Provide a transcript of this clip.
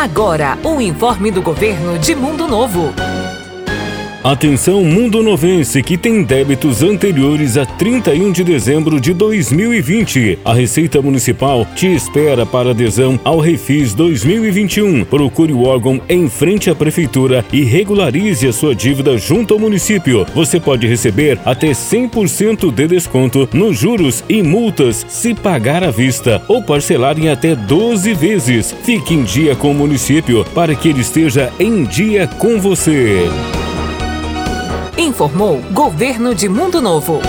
Agora, o informe do governo de Mundo Novo. Atenção Mundo Novense que tem débitos anteriores a 31 de dezembro de 2020. A Receita Municipal te espera para adesão ao Refis 2021. Procure o órgão em frente à prefeitura e regularize a sua dívida junto ao município. Você pode receber até 100% de desconto nos juros e multas se pagar à vista ou parcelar em até 12 vezes. Fique em dia com o município para que ele esteja em dia com você. Informou Governo de Mundo Novo.